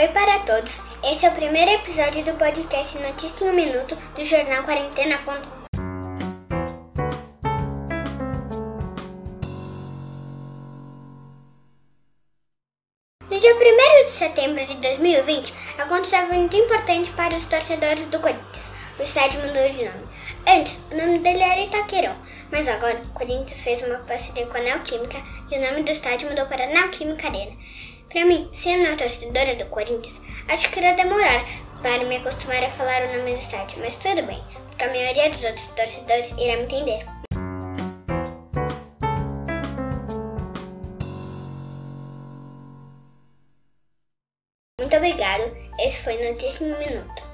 Oi para todos, esse é o primeiro episódio do podcast Notícia em um Minuto do Jornal Quarentena. No dia 1 de setembro de 2020, aconteceu um evento importante para os torcedores do Corinthians. O estádio mudou de nome. Antes, o nome dele era Itaquerão, mas agora o Corinthians fez uma parceria com a Neoquímica e o nome do estádio mudou para Neoquímica Arena. Para mim, sendo uma torcedora do Corinthians, acho que irá demorar para me acostumar a falar o nome do estádio, mas tudo bem, porque a maioria dos outros torcedores irá me entender. Muito obrigado. Esse foi Notícia em Minuto.